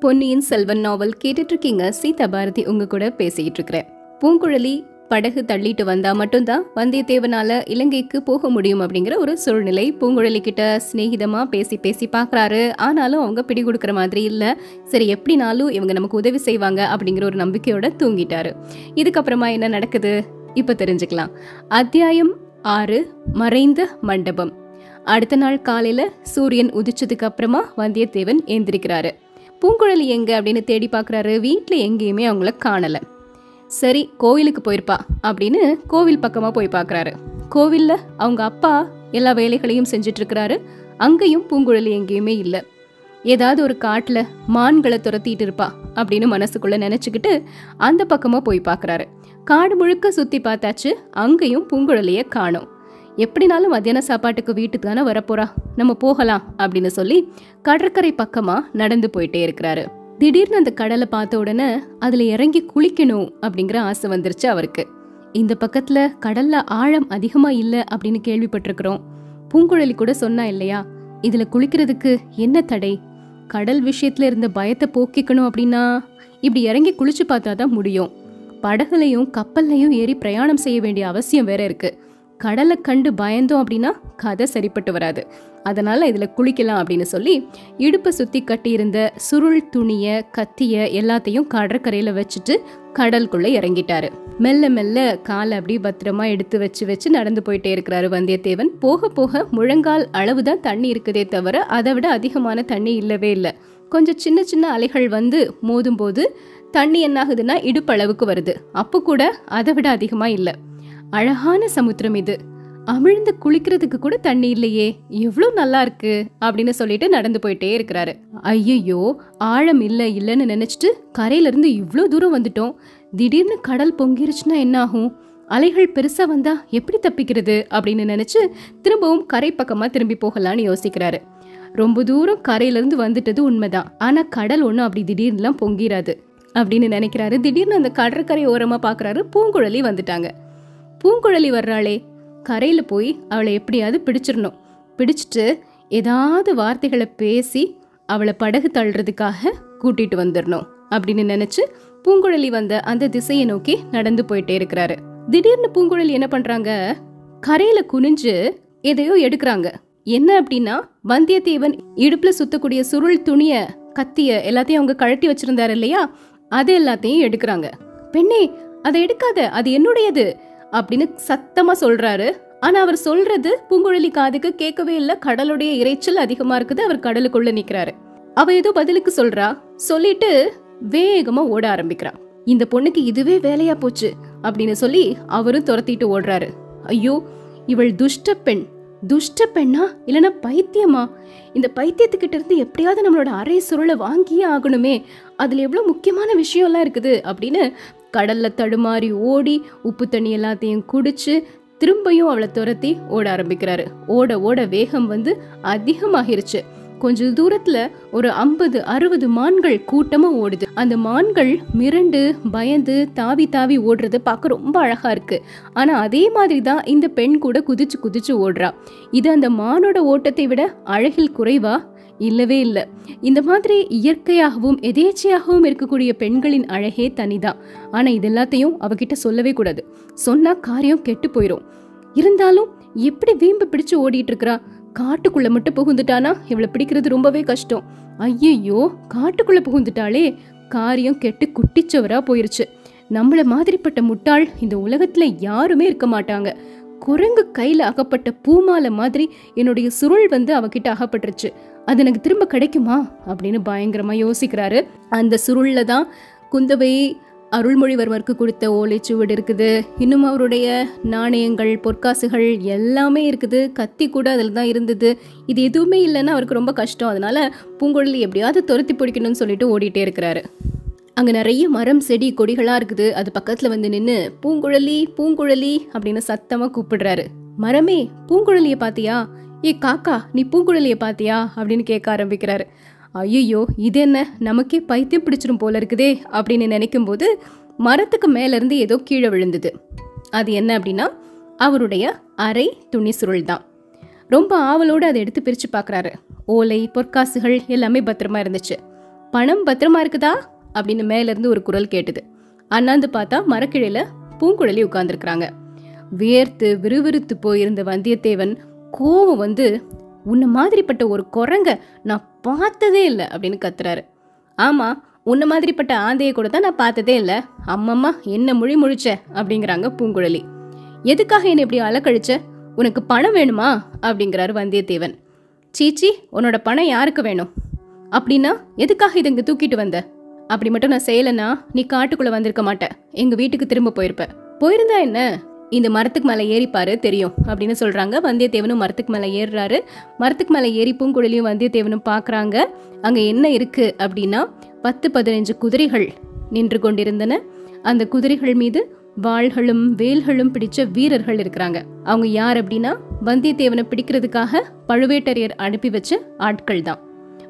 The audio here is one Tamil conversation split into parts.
பொன்னியின் செல்வன் நாவல் கேட்டுட்டு இருக்கீங்க சீதா பாரதி உங்க கூட பேசிக்கிட்டு இருக்கிறேன் பூங்குழலி படகு தள்ளிட்டு வந்தா மட்டும்தான் வந்தியத்தேவனால இலங்கைக்கு போக முடியும் அப்படிங்கிற ஒரு சூழ்நிலை பூங்குழலி கிட்ட சிநேகிதமா பேசி பேசி பாக்குறாரு. ஆனாலும் அவங்க பிடி கொடுக்குற மாதிரி இல்ல. சரி எப்படினாலும் இவங்க நமக்கு உதவி செய்வாங்க அப்படிங்கிற ஒரு நம்பிக்கையோட தூங்கிட்டாரு. இதுக்கப்புறமா என்ன நடக்குது? இப்ப தெரிஞ்சுக்கலாம். அத்தியாயம் ஆறு மறைந்த மண்டபம். அடுத்த நாள் காலையில சூரியன் உதிச்சதுக்கு அப்புறமா வந்தியத்தேவன் எந்திரிக்கிறாரு. பூங்குழலி எங்க அப்படின்னு தேடி பார்க்குறாரு. வீட்டில் எங்கேயுமே அவங்கள காணலை. சரி கோவிலுக்கு போயிருப்பா அப்படின்னு கோவில் பக்கமாக போய் பார்க்குறாரு. கோவிலில் அவங்க அப்பா எல்லா வேலைகளையும் செஞ்சிட்ருக்கிறாரு. அங்கேயும் பூங்குழலி எங்கேயுமே இல்லை. ஏதாவது ஒரு காட்டில் மான்களை துரத்திட்டு இருப்பா அப்படின்னு மனசுக்குள்ளே நினச்சிக்கிட்டு அந்த பக்கமாக போய் பார்க்குறாரு. காடு முழுக்க சுற்றி பார்த்தாச்சு. அங்கேயும் பூங்குழலியை காணோம். எப்படினாலும் மத்தியான சாப்பாட்டுக்கு வீட்டுக்கு தானே வரப்போறா? நம்ம போகலாம் அப்படின்னு சொல்லி கடற்கரை பக்கமா நடந்து போயிட்டே இருக்கிறாரு. திடீர்னு அந்த கடலை பார்த்த உடனே அதுல இறங்கி குளிக்கணும் அப்படிங்கிற ஆசை வந்துருச்சு அவருக்கு. இந்த பக்கத்துல கடல்ல ஆழம் அதிகமா இல்ல அப்படின்னு கேள்விப்பட்டிருக்கிறோம். பூங்குழலி கூட சொன்னா இல்லையா? இதுல குளிக்கிறதுக்கு என்ன தடை? கடல் விஷயத்துல இருந்த பயத்தை போக்கிக்கணும் அப்படின்னா இப்படி இறங்கி குளிச்சு பார்த்தாதான் முடியும். படகுலையும் கப்பல்லையும் ஏறி பிரயாணம் செய்ய வேண்டிய அவசியம் வேற இருக்கு. கடலை கண்டு பயந்தோம் அப்படின்னா கதை சரிப்பட்டு வராது. அதனால் இதில் குளிக்கலாம் அப்படின்னு சொல்லி இடுப்பை சுற்றி கட்டியிருந்த சுருள் துணியை கத்தியை எல்லாத்தையும் கடற்கரையில் வச்சுட்டு கடலுக்குள்ளே இறங்கிட்டாரு. மெல்ல மெல்ல காலை அப்படி பத்திரமா எடுத்து வச்சு வச்சு நடந்து போயிட்டே இருக்கிறாரு வந்தியத்தேவன். போக போக முழங்கால் அளவு தான் தண்ணி இருக்குதே தவிர அதை விட அதிகமான தண்ணி இல்லவே இல்லை. கொஞ்சம் சின்ன சின்ன அலைகள் வந்து மோதும் போது தண்ணி என்னாகுதுன்னா இடுப்பளவுக்கு வருது. அப்போ கூட அதை விட அதிகமாக இல்லை. அழகான சமுத்திரம் இது. அமிழ்ந்து குளிக்கிறதுக்கு கூட தண்ணி இல்லையே. எவ்வளோ நல்லா இருக்கு அப்படின்னு சொல்லிட்டு நடந்து போயிட்டே இருக்கிறாரு. ஐயையோ ஆழம் இல்லை இல்லைன்னு நினைச்சிட்டு கரையில இருந்து இவ்வளோ தூரம் வந்துட்டோம். திடீர்னு கடல் பொங்கிருச்சுன்னா என்ன ஆகும் அலைகள் பெருசா வந்தா எப்படி தப்பிக்கிறது அப்படின்னு நினைச்சு திரும்பவும் கரை பக்கமா திரும்பி போகலான்னு யோசிக்கிறாரு. ரொம்ப தூரம் கரையிலேருந்து வந்துட்டது உண்மைதான். ஆனா கடல் ஒன்றும் அப்படி திடீர்னுலாம் பொங்கிராது அப்படின்னு நினைக்கிறாரு. திடீர்னு அந்த கடற்கரை ஓரமா பாக்குறாரு. பூங்குழலி வந்துட்டாங்க. பூங்குழலி வர்றாளே. கரையில் போய் அவளை எப்படியாவது பிடிச்சிடணும். பிடிச்சிட்டு ஏதாவது வார்த்தைகளை பேசி அவளை படகு தள்ளுறதுக்காக கூட்டிட்டு வந்துடணும் அப்படின்னு நினச்சி பூங்குழலி வந்த அந்த திசையை நோக்கி நடந்து போயிட்டே இருக்கிறாரு. திடீர்னு பூங்குழலி என்ன பண்ணுறாங்க கரையில் குனிஞ்சு எதையோ எடுக்கிறாங்க. என்ன அப்படின்னா வந்தியத்தேவன் இடுப்பில் சுத்தக்கூடிய சுருள் துணிய கத்திய எல்லாத்தையும் அவங்க கழட்டி வச்சிருந்தாரு இல்லையா? அது எல்லாத்தையும் எடுக்கிறாங்க. பெண்ணே அதை எடுக்காத. அது என்னுடையது. அப்படின்னு சத்தமா சொல்றாரு. ஆனா அவர் சொல்றது பூங்குழலி காதுக்கு கேட்கவே இல்ல. கடலுடைய இறைச்சல் அதிகமா இருக்குது. அவர் கடலுக்குள்ள நிக்கிறாரு. அவ ஏதோ பதிலுக்கு சொல்றா. சொல்லிட்டு வேகமா ஓட ஆரம்பிக்கிறா. இந்த பொண்ணுக்கு இதுவே வேலையா போச்சு அப்படின்னு சொல்லி அவரும் துரத்திட்டு ஓடுறாரு. ஐயோ இவள் துஷ்ட பெண். துஷ்ட பெண்ணா? இல்லைன்னா பைத்தியமா? இந்த பைத்தியத்துக்கிட்ட இருந்து எப்படியாவது நம்மளோட அரை சுருளை வாங்கியே ஆகணுமே. அதுல எவ்வளவு முக்கியமான விஷயம்லாம் இருக்குது அப்படின்னு கடல்ல தடுமாறி ஓடி உப்பு தண்ணி எல்லாத்தையும் குடிச்சு திரும்பியும் அவளை துரத்தி ஓட ஆரம்பிக்கிறாரு. ஓட ஓட வேகம் வந்து அதிகமாகிருச்சு. கொஞ்ச தூரத்துல ஒரு ஐம்பது அறுபது மான்கள் கூட்டமா ஓடுது. அந்த மான்கள் மிரண்டு பயந்து தாவி தாவி ஓடுறது பார்க்க ரொம்ப அழகா இருக்கு. ஆனா அதே மாதிரி தான் இந்த பெண் கூட குதிச்சு குதிச்சு ஓடுறா. இது அந்த மானோட ஓட்டத்தை விட அழகில் குறைவா? இல்லவே இல்லை. இந்த மாதிரி இயற்கையாகவும் எதேச்சையாகவும் இருக்கக்கூடிய பெண்களின் அழகே தனிதான். ஆனால் இது எல்லாத்தையும் அவகிட்ட சொல்லவே கூடாது. சொன்னால் காரியம் கெட்டு போயிடும் இருந்தாலும் எப்படி வீம்பு பிடிச்சு ஓடிட்டு இருக்கிறா காட்டுக்குள்ள மட்டும் புகுந்துட்டானா? இவளை பிடிக்கிறது ரொம்பவே கஷ்டம். ஐயையோ காட்டுக்குள்ள புகுந்துட்டாளே. காரியம் கெட்டு குட்டிச்சவரா போயிருச்சு. நம்மள மாதிரிப்பட்ட முட்டாள் இந்த உலகத்துல யாருமே இருக்க மாட்டாங்க. குரங்கு கையில் அகப்பட்ட பூமாலை மாதிரி என்னுடைய சுருள் வந்து அவகிட்ட அகப்பட்டுருச்சு. அது எனக்கு திரும்ப கிடைக்குமா? அப்படின்னு பயங்கரமாக யோசிக்கிறாரு. அந்த சுருளில் தான் குந்தவை அருள்மொழிவர்மருக்கு கொடுத்த ஓலைச்சுவடு இருக்குது. இன்னும் அவருடைய நாணயங்கள் பொற்காசுகள் எல்லாமே இருக்குது. கத்தி கூட அதில் தான் இருந்தது. இது எதுவுமே இல்லைன்னா அவருக்கு ரொம்ப கஷ்டம். அதனால் பூங்குழலி எப்படியாவது துரத்தி பிடிக்கணும்னு சொல்லிட்டு ஓடிட்டே இருக்கிறாரு. அங்கே நிறைய மரம் செடி கொடிகளாக இருக்குது. அது பக்கத்தில் வந்து நின்று பூங்குழலி பூங்குழலி அப்படின்னு சத்தமாக கூப்பிடுறாரு. மரமே பூங்குழலியை பாத்தியா? ஏ காக்கா நீ பூங்குழலியை பாத்தியா? அப்படின்னு கேட்க ஆரம்பிக்கிறாரு. ஐயோ இது என்ன? நமக்கே பைத்தியம் பிடிச்சிரும் போல இருக்குதே அப்படின்னு நினைக்கும் போது மரத்துக்கு மேலேருந்து ஏதோ கீழே விழுந்தது. அது என்ன அப்படின்னா அவருடைய அரை துணி சுருள் தான். ரொம்ப ஆவலோடு அதை எடுத்து பிரித்து பார்க்குறாரு ஓலை பொற்காசுகள் எல்லாமே பத்திரமா இருந்துச்சு. பணம் பத்திரமா இருக்குதா? அப்படின்னு மேலேருந்து ஒரு குரல் கேட்டது. அண்ணாந்து பார்த்தா மரக்கிழையில் பூங்குழலி உட்கார்ந்துருக்குறாங்க. வியர்த்து விறுவிறுத்து போயிருந்த வந்தியத்தேவன் கோவம் வந்து உன்னை மாதிரிப்பட்ட ஒரு குரங்க நான் பார்த்ததே இல்லை அப்படின்னு கத்துறாரு. ஆமாம் உன்னை மாதிரிப்பட்ட ஆந்தையை கூட தான் நான் பார்த்ததே இல்லை. அம்மம்மா என்ன மொழி முழிச்ச? அப்படிங்கிறாங்க பூங்குழலி. எதுக்காக என்னை இப்படி அலக்கழிச்ச? உனக்கு பணம் வேணுமா? அப்படிங்கிறாரு வந்தியத்தேவன். சீச்சி உன்னோட பணம் யாருக்கு வேணும்? அப்படின்னா எதுக்காக இதை இங்கே தூக்கிட்டு வந்த? அப்படி மட்டும் நான் செய்யலைன்னா நீ காட்டுக்குள்ளே வந்திருக்க மாட்டேன் எங்கள் வீட்டுக்கு திரும்ப போயிருப்ப. போயிருந்தா என்ன? இந்த மரத்துக்கு மேலே ஏறிப்பாரு தெரியும் அப்படின்னு சொல்கிறாங்க வந்தியத்தேவனும் மரத்துக்கு மேலே ஏறுறாரு. மரத்துக்கு மேலே ஏறி பூங்குழலியும் வந்தியத்தேவனும் பார்க்குறாங்க அங்கே என்ன இருக்குது அப்படின்னா பத்து பதினஞ்சு குதிரைகள் நின்று கொண்டிருந்தன. அந்த குதிரைகள் மீது வாள்களும் வேல்களும் பிடிச்ச வீரர்கள் இருக்கிறாங்க. அவங்க யார் அப்படின்னா வந்தியத்தேவனை பிடிக்கிறதுக்காக பழுவேட்டரையர் அனுப்பி வச்ச ஆட்கள் தான்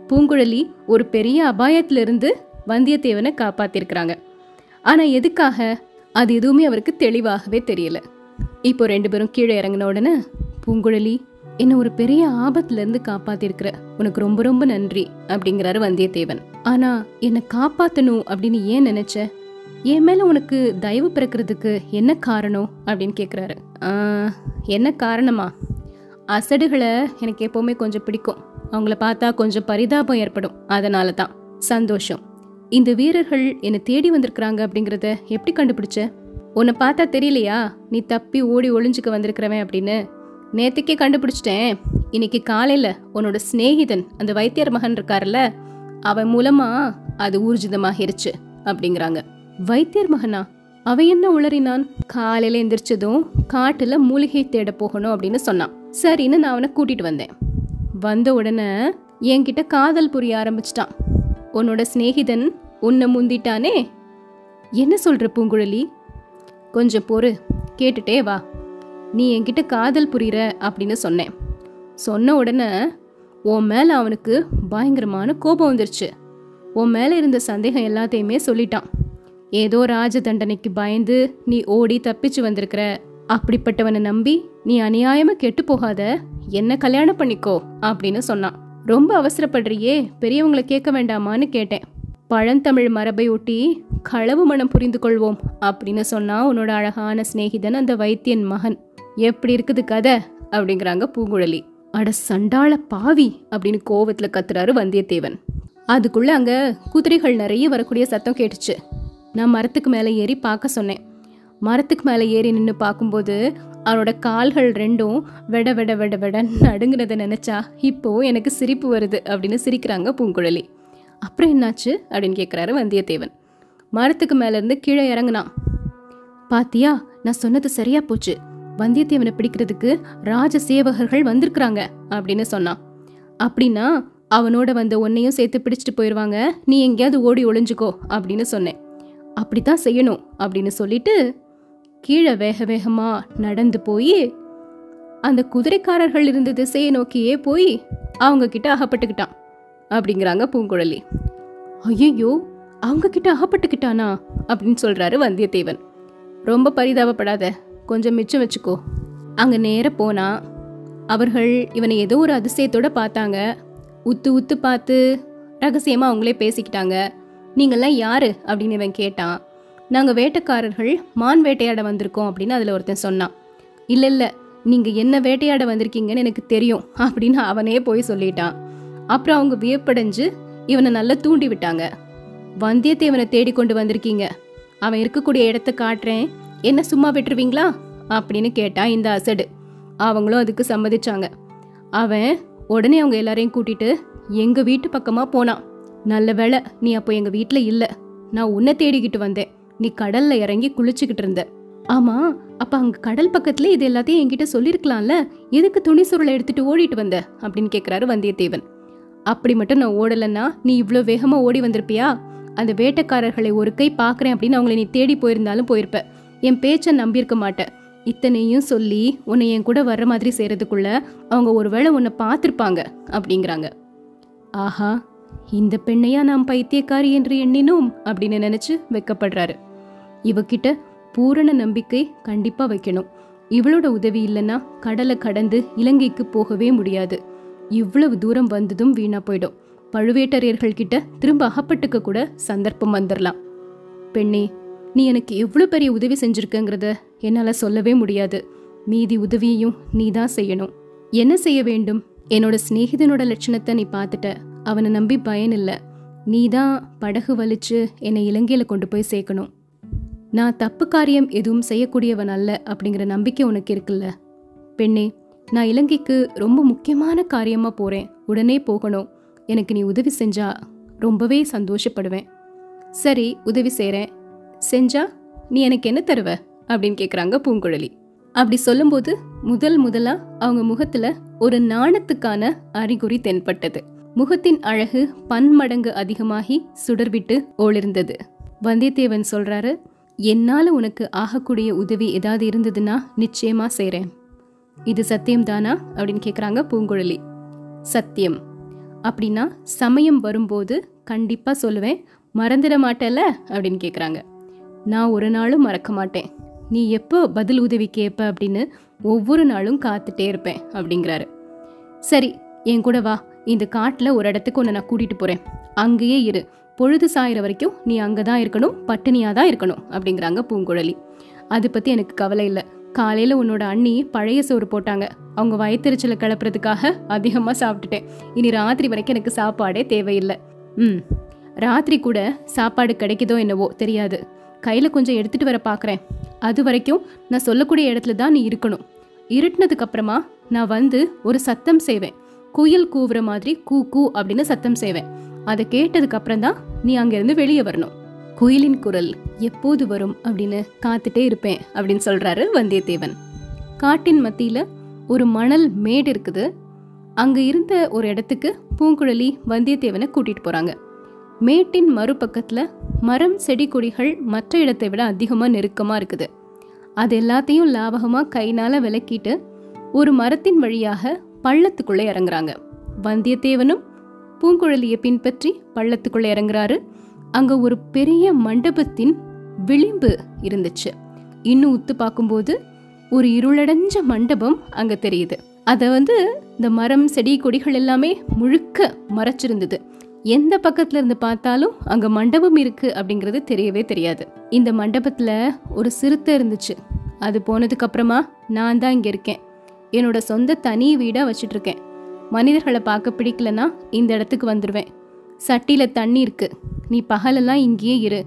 பூங்குழலி ஒரு பெரிய அபாயத்திலிருந்து வந்தியத்தேவனை காப்பாத்திருக்கிறாங்க. ஆனா எதுக்காக? அது எதுவுமே அவருக்கு தெளிவாகவே தெரியல. இப்போ ரெண்டு பேரும் கீழே இறங்கின உடனே பூங்குழலி என்ன ஒரு பெரிய ஆபத்துலேருந்து காப்பாத்திருக்கிற. உனக்கு ரொம்ப ரொம்ப நன்றி அப்படிங்கிறாரு வந்தியத்தேவன். ஆனா என்னை காப்பாத்தணும் அப்படின்னு ஏன் நினைச்ச? என் மேல உனக்கு தயவு பிறக்கிறதுக்கு என்ன காரணம்? அப்படின்னு கேக்குறாரு. என்ன காரணமா? அசடுகளை எனக்கு எப்பவுமே கொஞ்சம் பிடிக்கும். அவங்கள பார்த்தா கொஞ்சம் பரிதாபம் ஏற்படும். அதனால தான் சந்தோஷம். இந்த வீரர்கள் என்னை தேடி வந்திருக்கிறாங்க அப்படிங்கிறத எப்படி கண்டுபிடிச்ச? உன்னை பார்த்தா தெரியலையா? நீ தப்பி ஓடி ஒளிஞ்சுக்க வந்திருக்கிறவன் அப்படின்னு. நேத்துக்கே கண்டுபிடிச்சிட்டேன். இன்னைக்கு காலையில் உன்னோட சிநேகிதன் அந்த வைத்தியர் மகன் இருக்காருல்ல அவன் மூலமா அது ஊர்ஜிதமாகிருச்சு அப்படிங்கிறாங்க. வைத்தியர் மகனா? அவன் என்ன உளறினான்? காலையில் எந்திரிச்சதும் காட்டில் மூலிகை தேட போகணும் அப்படின்னு சொன்னான். சரின்னு நான் அவனை கூட்டிகிட்டு வந்தேன். வந்த உடனே என்கிட்ட காதல் புரிய ஆரம்பிச்சிட்டான். உன்னோட சிநேகிதன் உன்னை முந்திட்டானே? என்ன சொல்ற பூங்குழலி? கொஞ்சம் பொறு கேட்டுட்டே வா. நீ என்கிட்ட காதல் புரிகிற அப்படின்னு சொன்னேன். சொன்ன உடனே உன் மேலே அவனுக்கு பயங்கரமான கோபம் வந்துருச்சு. உன் மேலே இருந்த சந்தேகம் எல்லாத்தையுமே சொல்லிட்டான். ஏதோ ராஜ தண்டனைக்கு பயந்து நீ ஓடி தப்பிச்சு வந்திருக்கிற அப்படிப்பட்டவனை நம்பி நீ அநியாயமாக கெட்டு போகாத என்ன கல்யாணம் பண்ணிக்கோ அப்படின்னு சொன்னான். ரொம்ப அவசரப்படுறியே பெரியவங்களை கேட்க வேண்டாமான்னு கேட்டேன். பழந்தமிழ் மரபை ஒட்டி களவு மனம் புரிந்து கொள்வோம் அப்படின்னு சொன்னா உன்னோட அழகான சிநேகிதன் அந்த வைத்தியன் மகன். எப்படி இருக்குது கதை? அப்படிங்கிறாங்க பூங்குழலி. அட சண்டாள பாவி அப்படின்னு கோவத்துல கத்துறாரு வந்தியத்தேவன். அதுக்குள்ள அங்க குதிரைகள் நிறைய வரக்கூடிய சத்தம் கேட்டுச்சு. நான் மரத்துக்கு மேலே ஏறி பார்க்க சொன்னேன். மரத்துக்கு மேலே ஏறி நின்று பார்க்கும்போது அவனோட கால்கள் ரெண்டும் வெட வெட வெட வெட நடுங்குனதை நினச்சா இப்போது எனக்கு சிரிப்பு வருது அப்படின்னு சிரிக்கிறாங்க பூங்குழலி. அப்புறம் என்னாச்சு அப்படின்னு கேட்குறாரு வந்தியத்தேவன். மரத்துக்கு மேலேருந்து கீழே இறங்குனான் பாத்தியா நான் சொன்னது சரியா போச்சு. வந்தியத்தேவனை பிடிக்கிறதுக்கு ராஜ சேவகர்கள் வந்திருக்கிறாங்க அப்படின்னு சொன்னான். அப்படின்னா அவனோட வந்த உன்னையும் சேர்த்து பிடிச்சிட்டு போயிடுவாங்க நீ எங்கேயாவது ஓடி ஒளிஞ்சுக்கோ அப்படின்னு சொன்னேன். அப்படித்தான் செய்யணும் அப்படின்னு சொல்லிட்டு கீழே வேக வேகமாக நடந்து போய் அந்த குதிரைக்காரர்கள் இருந்த திசையை நோக்கியே போய் அவங்க கிட்ட அகப்பட்டுக்கிட்டான் அப்படிங்கிறாங்க பூங்குழலி. ஐயோ அவங்க கிட்ட அகப்பட்டுக்கிட்டானா அப்படின்னு சொல்றாரு வந்தியத்தேவன். ரொம்ப பரிதாபப்படாத கொஞ்சம் மிச்சம் வச்சுக்கோ. அங்க நேர போனா அவர்கள் இவனை ஏதோ ஒரு அதிசயத்தோட பார்த்தாங்க. உத்து உத்து பார்த்து ரகசியமா அவங்களே பேசிக்கிட்டாங்க. நீங்கள்லாம் யாரு? அப்படின்னு இவன் கேட்டான். நாங்கள் வேட்டைக்காரர்கள் மான் வேட்டையாட வந்திருக்கோம் அப்படின்னு அதில் ஒருத்தன் சொன்னான். இல்லை இல்லை நீங்கள் என்ன வேட்டையாட வந்திருக்கீங்கன்னு எனக்கு தெரியும் அப்படின்னு அவனே போய் சொல்லிட்டான். அப்புறம் அவங்க வியப்படைஞ்சு இவனை நல்லா தூண்டி விட்டாங்க. வந்தியத்தேவனை தேடி கொண்டு வந்திருக்கீங்க. அவன் இருக்கக்கூடிய இடத்த காட்டுறேன். என்ன சும்மா விட்டுருவீங்களா? அப்படின்னு கேட்டான் இந்த அசடு. அவங்களும் அதுக்கு சம்மதிச்சாங்க. அவன் உடனே அவங்க எல்லாரையும் கூட்டிட்டு எங்கள் வீட்டு பக்கமாக போனான். நல்ல வேளை நீ அப்போ எங்கள் வீட்டில் இல்லை. நான் உன்னை தேடிக்கிட்டு வந்தேன். நீ கடல்ல இறங்கி குளிச்சுக்கிட்டு இருந்த. ஆமா அப்ப அங்க கடல் பக்கத்துல இது எல்லாத்தையும் என்கிட்ட சொல்லிருக்கலாம்ல? எதுக்கு துணி சுருளை எடுத்துட்டு ஓடிட்டு வந்த? அப்படின்னு கேக்குறாரு வந்தியத்தேவன். அப்படி மட்டும் நான் ஓடலைன்னா நீ இவ்வளோ வேகமா ஓடி வந்திருப்பியா? அந்த வேட்டைக்காரர்களை ஒரு கை பார்க்குறேன் அப்படின்னு அவங்கள நீ தேடி போயிருந்தாலும் போயிருப்ப. என் பேச்சை நம்பியிருக்க மாட்டேன் இத்தனையும் சொல்லி உன்னை என் கூட வர்ற மாதிரி செய்யறதுக்குள்ள அவங்க ஒருவேளை உன்னை பார்த்துருப்பாங்க அப்படிங்கிறாங்க. ஆஹா இந்த பெண்ணையா நாம் பைத்தியக்காரி என்று எண்ணினோம் அப்படின்னு நினைச்சு வெக்கப்படுறாரு. இவகிட்ட பூரண நம்பிக்கை கண்டிப்பா வைக்கணும். இவளோட உதவி இல்லைன்னா கடலை கடந்து இலங்கைக்கு போகவே முடியாது. இவ்வளவு தூரம் வந்ததும் வீணா போயிடும். பழுவேட்டரையர்கள் கிட்ட திரும்ப அகப்பட்டுக்க கூட சந்தர்ப்பம் வந்துடலாம் பெண்ணே நீ எனக்கு எவ்வளோ பெரிய உதவி செஞ்சிருக்கங்கிறத என்னால் சொல்லவே முடியாது. மீதி உதவியையும் நீ தான் செய்யணும். என்ன செய்ய வேண்டும்? என்னோட சிநேகிதனோட லட்சணத்தை நீ பார்த்துட்ட. அவனை நம்பி பயன் இல்லை நீ தான் படகு வலிச்சு என்னை இலங்கையில் கொண்டு போய் சேர்க்கணும். நான் தப்பு காரியம் எதுவும் செய்யக்கூடியவன் அல்ல அப்படிங்கிற நம்பிக்கை உனக்கு இருக்குல்ல? பெண்ணே நான் இலங்கைக்கு ரொம்ப முக்கியமான காரியமாக போகிறேன் உடனே போகணும். எனக்கு நீ உதவி செஞ்சா ரொம்பவே சந்தோஷப்படுவேன். சரி உதவி செய்கிறேன் செஞ்சா நீ எனக்கு என்ன தருவ? அப்படின்னு கேட்குறாங்க பூங்குழலி. அப்படி சொல்லும்போது முதல் முதலாக அவங்க முகத்தில் ஒரு நாணத்துக்கான அறிகுறி தென்பட்டது. முகத்தின் அழகு பன்மடங்கு அதிகமாகி சுடர்விட்டு ஓளிருந்தது வந்தியத்தேவன் சொல்றாரு என்னால் உனக்கு ஆகக்கூடிய உதவி ஏதாவது இருந்ததுன்னா நிச்சயமாக செய்கிறேன் இது சத்தியம்தானா அப்படின்னு கேட்குறாங்க பூங்குழலி. சத்தியம். அப்படின்னா சமயம் வரும்போது கண்டிப்பாக சொல்லுவேன். மறந்துட மாட்டேல அப்படின்னு கேட்குறாங்க நான் ஒரு நாளும் மறக்க மாட்டேன். நீ எப்போ பதில் உதவி கேட்ப அப்படின்னு ஒவ்வொரு நாளும் காத்துட்டே இருப்பேன் அப்படிங்கிறாரு. சரி என் கூட வா. இந்த காட்டில் ஒரு இடத்துக்கு உன்னை நான் கூட்டிகிட்டு போகிறேன் அங்கேயே இரு. பொழுது சாயிற வரைக்கும் நீ அங்கே தான் இருக்கணும் பட்டினியாக தான் இருக்கணும் அப்படிங்கிறாங்க பூங்குழலி. அதை பற்றி எனக்கு கவலை இல்லை. காலையில் உன்னோட அண்ணி பழைய சோறு போட்டாங்க. அவங்க வயிற்றுச்சலை கிளப்புறதுக்காக அதிகமாக சாப்பிட்டுட்டேன். இனி ராத்திரி வரைக்கும் எனக்கு சாப்பாடே தேவையில்லை. ம். ராத்திரி கூட சாப்பாடு கிடைக்குதோ என்னவோ தெரியாது. கையில் கொஞ்சம் எடுத்துகிட்டு வர பார்க்குறேன் அது வரைக்கும் நான் சொல்லக்கூடிய இடத்துல தான் நீ இருக்கணும். இருட்டினதுக்கு அப்புறமா நான் வந்து ஒரு சத்தம் செய்வேன். குயில் கூவுற மாதிரி கூ கூ அப்படின்னு சத்தம் செய்வேன். அதை கேட்டதுக்கு அப்புறம் தான் நீ அங்கேருந்து வெளியே வரணும். குயிலின் குரல் எப்போது வரும்? அப்படின்னு காத்துட்டே இருப்பேன் அப்படின்னு சொல்றாரு வந்தியத்தேவன். காட்டின் மத்தியில ஒரு மணல் மேடு இருக்குது. அங்க இருந்த ஒரு இடத்துக்கு பூங்குழலி வந்தியத்தேவனை கூட்டிட்டு போறாங்க. மேட்டின் மறுபக்கத்துல மரம் செடி கொடிகள் மற்ற இடத்தை விட அதிகமாக நெருக்கமா இருக்குது. அது எல்லாத்தையும் லாபகமாக கைனால விலக்கிட்டு ஒரு மரத்தின் வழியாக பள்ளத்துக்குள்ளே இறங்குறாங்க. வந்தியத்தேவனும் பூங்குழலியை பின்பற்றி பள்ளத்துக்குள்ளே இறங்குறாரு. அங்க ஒரு பெரிய மண்டபத்தின் விளிம்பு இருந்துச்சு. இன்னும் உத்து பார்க்கும்போது ஒரு இருளடைஞ்ச மண்டபம் அங்க தெரியுது. அதை வந்து இந்த மரம் செடி கொடிகள் எல்லாமே முழுக்க மறைச்சிருந்தது. எந்த பக்கத்துல இருந்து பார்த்தாலும் அங்க மண்டபம் இருக்கு அப்படிங்கிறது தெரியவே தெரியாது. இந்த மண்டபத்துல ஒரு சிறுத்தை இருந்துச்சு. அது போனதுக்கு அப்புறமா நான் தான் இங்க இருக்கேன். என்னோட சொந்த தனி வீடா வச்சிட்டு இருக்கேன். மனிதர்களை பார்க்க பிடிக்கலனா இந்த இடத்துக்கு வந்துடுவேன் சட்டியில தண்ணி இருக்கு. நீ பகலெல்லாம் இங்கேயே இரு.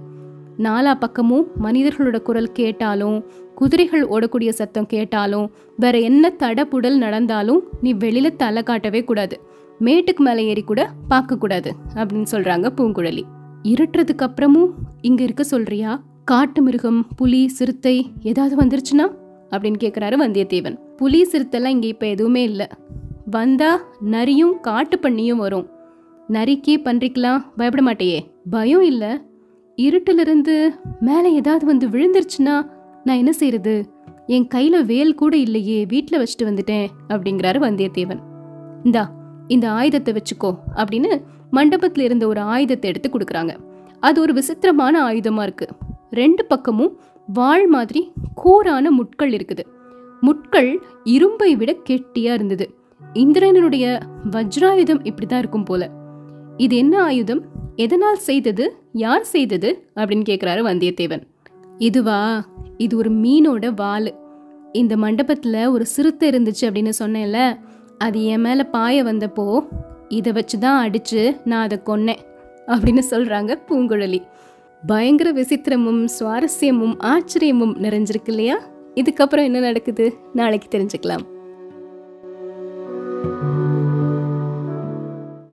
நாலா பக்கமும் மனிதர்களோட குரல் கேட்டாலும் குதிரைகள் ஓடக்கூடிய சத்தம் கேட்டாலும் வேற என்ன தடபுடல் நடந்தாலும் நீ வெளியில தலை காட்டவே கூடாது. மேட்டுக்கு மேலே ஏறி கூட பார்க்க கூடாது அப்படின்னு சொல்றாங்க பூங்குழலி. இருட்டுறதுக்கு அப்புறமும் இங்க இருக்க சொல்றியா? காட்டு மிருகம் புலி சிறுத்தை ஏதாவது வந்துருச்சுன்னா? அப்படின்னு கேட்குறாரு வந்தியத்தேவன். புலி சிறுத்தைலாம் இங்கே இப்போ எதுவுமே இல்லை. வந்தா நரியும் காட்டு பண்ணியும் வரும். நரிக்கு பன்றிக்கலாம் பயப்பட மாட்டேயே பயம் இல்லை. இருட்டிலிருந்து மேலே ஏதாவது வந்து விழுந்துருச்சுன்னா நான் என்ன செய்யறது என் கையில் வேல் கூட இல்லையே வீட்டில் வச்சுட்டு வந்துட்டேன் அப்படிங்கிறாரு வந்தியத்தேவன். இந்தா இந்த ஆயுதத்தை வச்சுக்கோ அப்படின்னு மண்டபத்தில் இருந்த ஒரு ஆயுதத்தை எடுத்து கொடுக்குறாங்க. அது ஒரு விசித்திரமான ஆயுதமாக இருக்குது ரெண்டு பக்கமும் வாள் மாதிரி கூரான முட்கள் இருக்குது. முட்கள் இரும்பை விட கெட்டியாக இருந்தது. இந்திரனுடைய வஜ்ராயுதம் இப்படிதான் இருக்கும் போல. இது என்ன ஆயுதம்? எதனால் செய்தது? யார் செய்தது? அப்படின்னு கேட்குறாரு வந்தியத்தேவன். இதுவா? இது ஒரு மீனோட வால். இந்த மண்டபத்தில் ஒரு சிறுத்தை இருந்துச்சு அப்படின்னு சொன்னேன்ல. அது என் மேலே பாய வந்தப்போ இதை வச்சு தான் அடித்து நான் அதை கொன்னேன் அப்படின்னு சொல்கிறாங்க பூங்குழலி. பயங்கர விசித்திரமும் சுவாரஸ்யமும் ஆச்சரியமும் நிறைஞ்சிருக்கு இல்லையா? இதுக்கப்புறம் என்ன நடக்குது? நாளைக்கு தெரிஞ்சுக்கலாம்.